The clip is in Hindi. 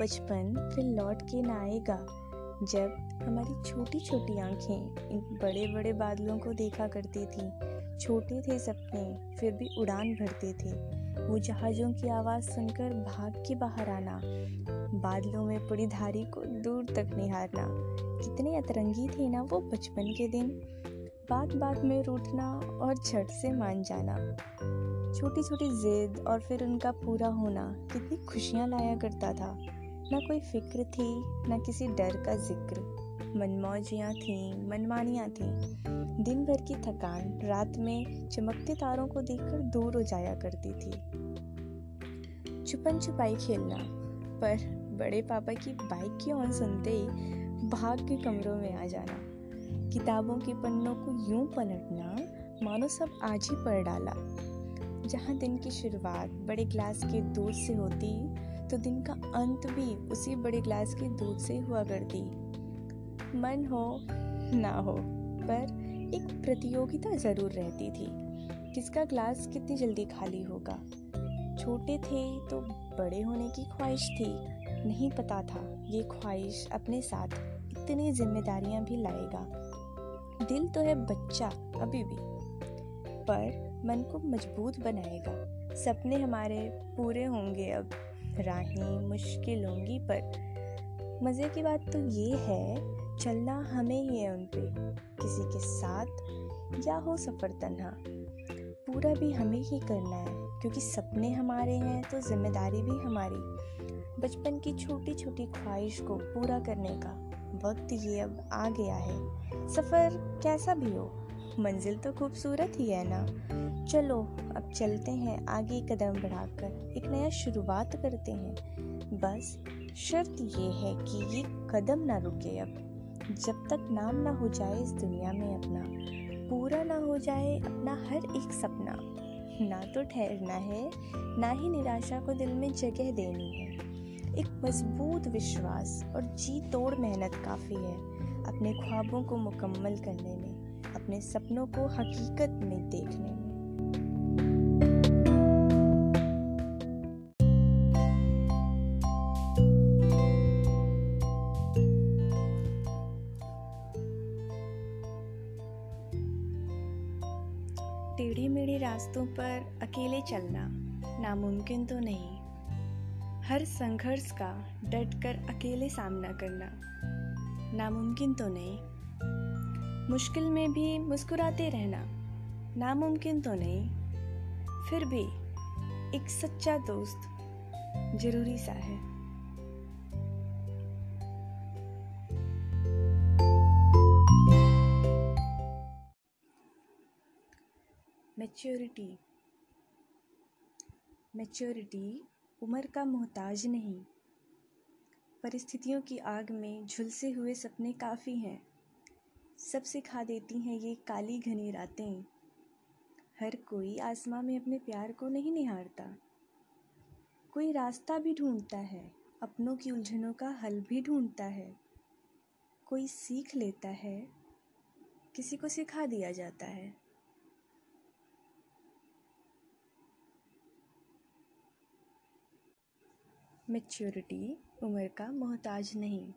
बचपन फिर लौट के ना आएगा। जब हमारी छोटी छोटी आँखें इन बड़े बड़े बादलों को देखा करती थी, छोटे थे सपने, फिर भी उड़ान भरते थे। वो जहाज़ों की आवाज़ सुनकर भाग के बाहर आना, बादलों में पड़ी धारी को दूर तक निहारना। कितने अतरंगी थे ना वो बचपन के दिन। बात बात में रूठना और झट से मान जाना। छोटी छोटी जिद और फिर उनका पूरा होना कितनी खुशियाँ लाया करता था। ना कोई फ़िक्र थी, ना किसी डर का ज़िक्र। मनमौजियाँ थीं, मनमानियाँ थीं। दिन भर की थकान रात में चमकते तारों को देखकर दूर हो जाया करती थी। छुपन छुपाई खेलना, पर बड़े पापा की बाइक की ऑन सुनते ही भाग के कमरों में आ जाना। किताबों के पन्नों को यूँ पलटना, मानो सब आज ही पढ़ डाला। जहाँ दिन की शुरुआत बड़े ग्लास के दूध से होती तो दिन का अंत भी उसी बड़े ग्लास के दूध से हुआ करती। मन हो, ना हो, पर एक प्रतियोगिता ज़रूर रहती थी किसका ग्लास कितनी जल्दी खाली होगा। छोटे थे तो बड़े होने की ख्वाहिश थी। नहीं पता था ये ख्वाहिश अपने साथ इतनी जिम्मेदारियाँ भी लाएगा। दिल तो है बच्चा अभी भी, पर मन को मज़बूत बनाएगा। सपने हमारे पूरे होंगे अब। राहें मुश्किल होंगी, पर मज़े की बात तो ये है, चलना हमें ही है उन पे किसी के साथ या हो सफ़र तन्हा। पूरा भी हमें ही करना है, क्योंकि सपने हमारे हैं तो ज़िम्मेदारी भी हमारी। बचपन की छोटी छोटी ख्वाहिश को पूरा करने का वक्त ये अब आ गया है। सफ़र कैसा भी हो, मंजिल तो खूबसूरत ही है ना? चलो, अब चलते हैं आगे कदम बढ़ाकर, एक नया शुरुआत करते हैं। बस, शर्त ये है कि ये कदम ना रुके अब। जब तक नाम ना हो जाए इस दुनिया में अपना, पूरा ना हो जाए अपना हर एक सपना, ना तो ठहरना है, ना ही निराशा को दिल में जगह देनी है। एक मज़बूत विश्वास और जी तोड़ मेहनत काफ़ी है अपने ख्वाबों को मुकम्मल करने में, अपने सपनों को हकीकत में देखने में। टेढ़ी मेढ़ी रास्तों पर अकेले चलना नामुमकिन तो नहीं। हर संघर्ष का डट कर अकेले सामना करना नामुमकिन तो नहीं। मुश्किल में भी मुस्कुराते रहना नामुमकिन तो नहीं। फिर भी एक सच्चा दोस्त ज़रूरी सा है। मैच्योरिटी मैच्योरिटी उम्र का मोहताज नहीं। परिस्थितियों की आग में झुलसे हुए सपने काफ़ी हैं। सब सिखा देती हैं ये काली घनी रातें। हर कोई आसमां में अपने प्यार को नहीं निहारता। कोई रास्ता भी ढूंढता है, अपनों की उलझनों का हल भी ढूंढता है। कोई सीख लेता है, किसी को सिखा दिया जाता है। मेच्योरिटी उम्र का मोहताज नहीं।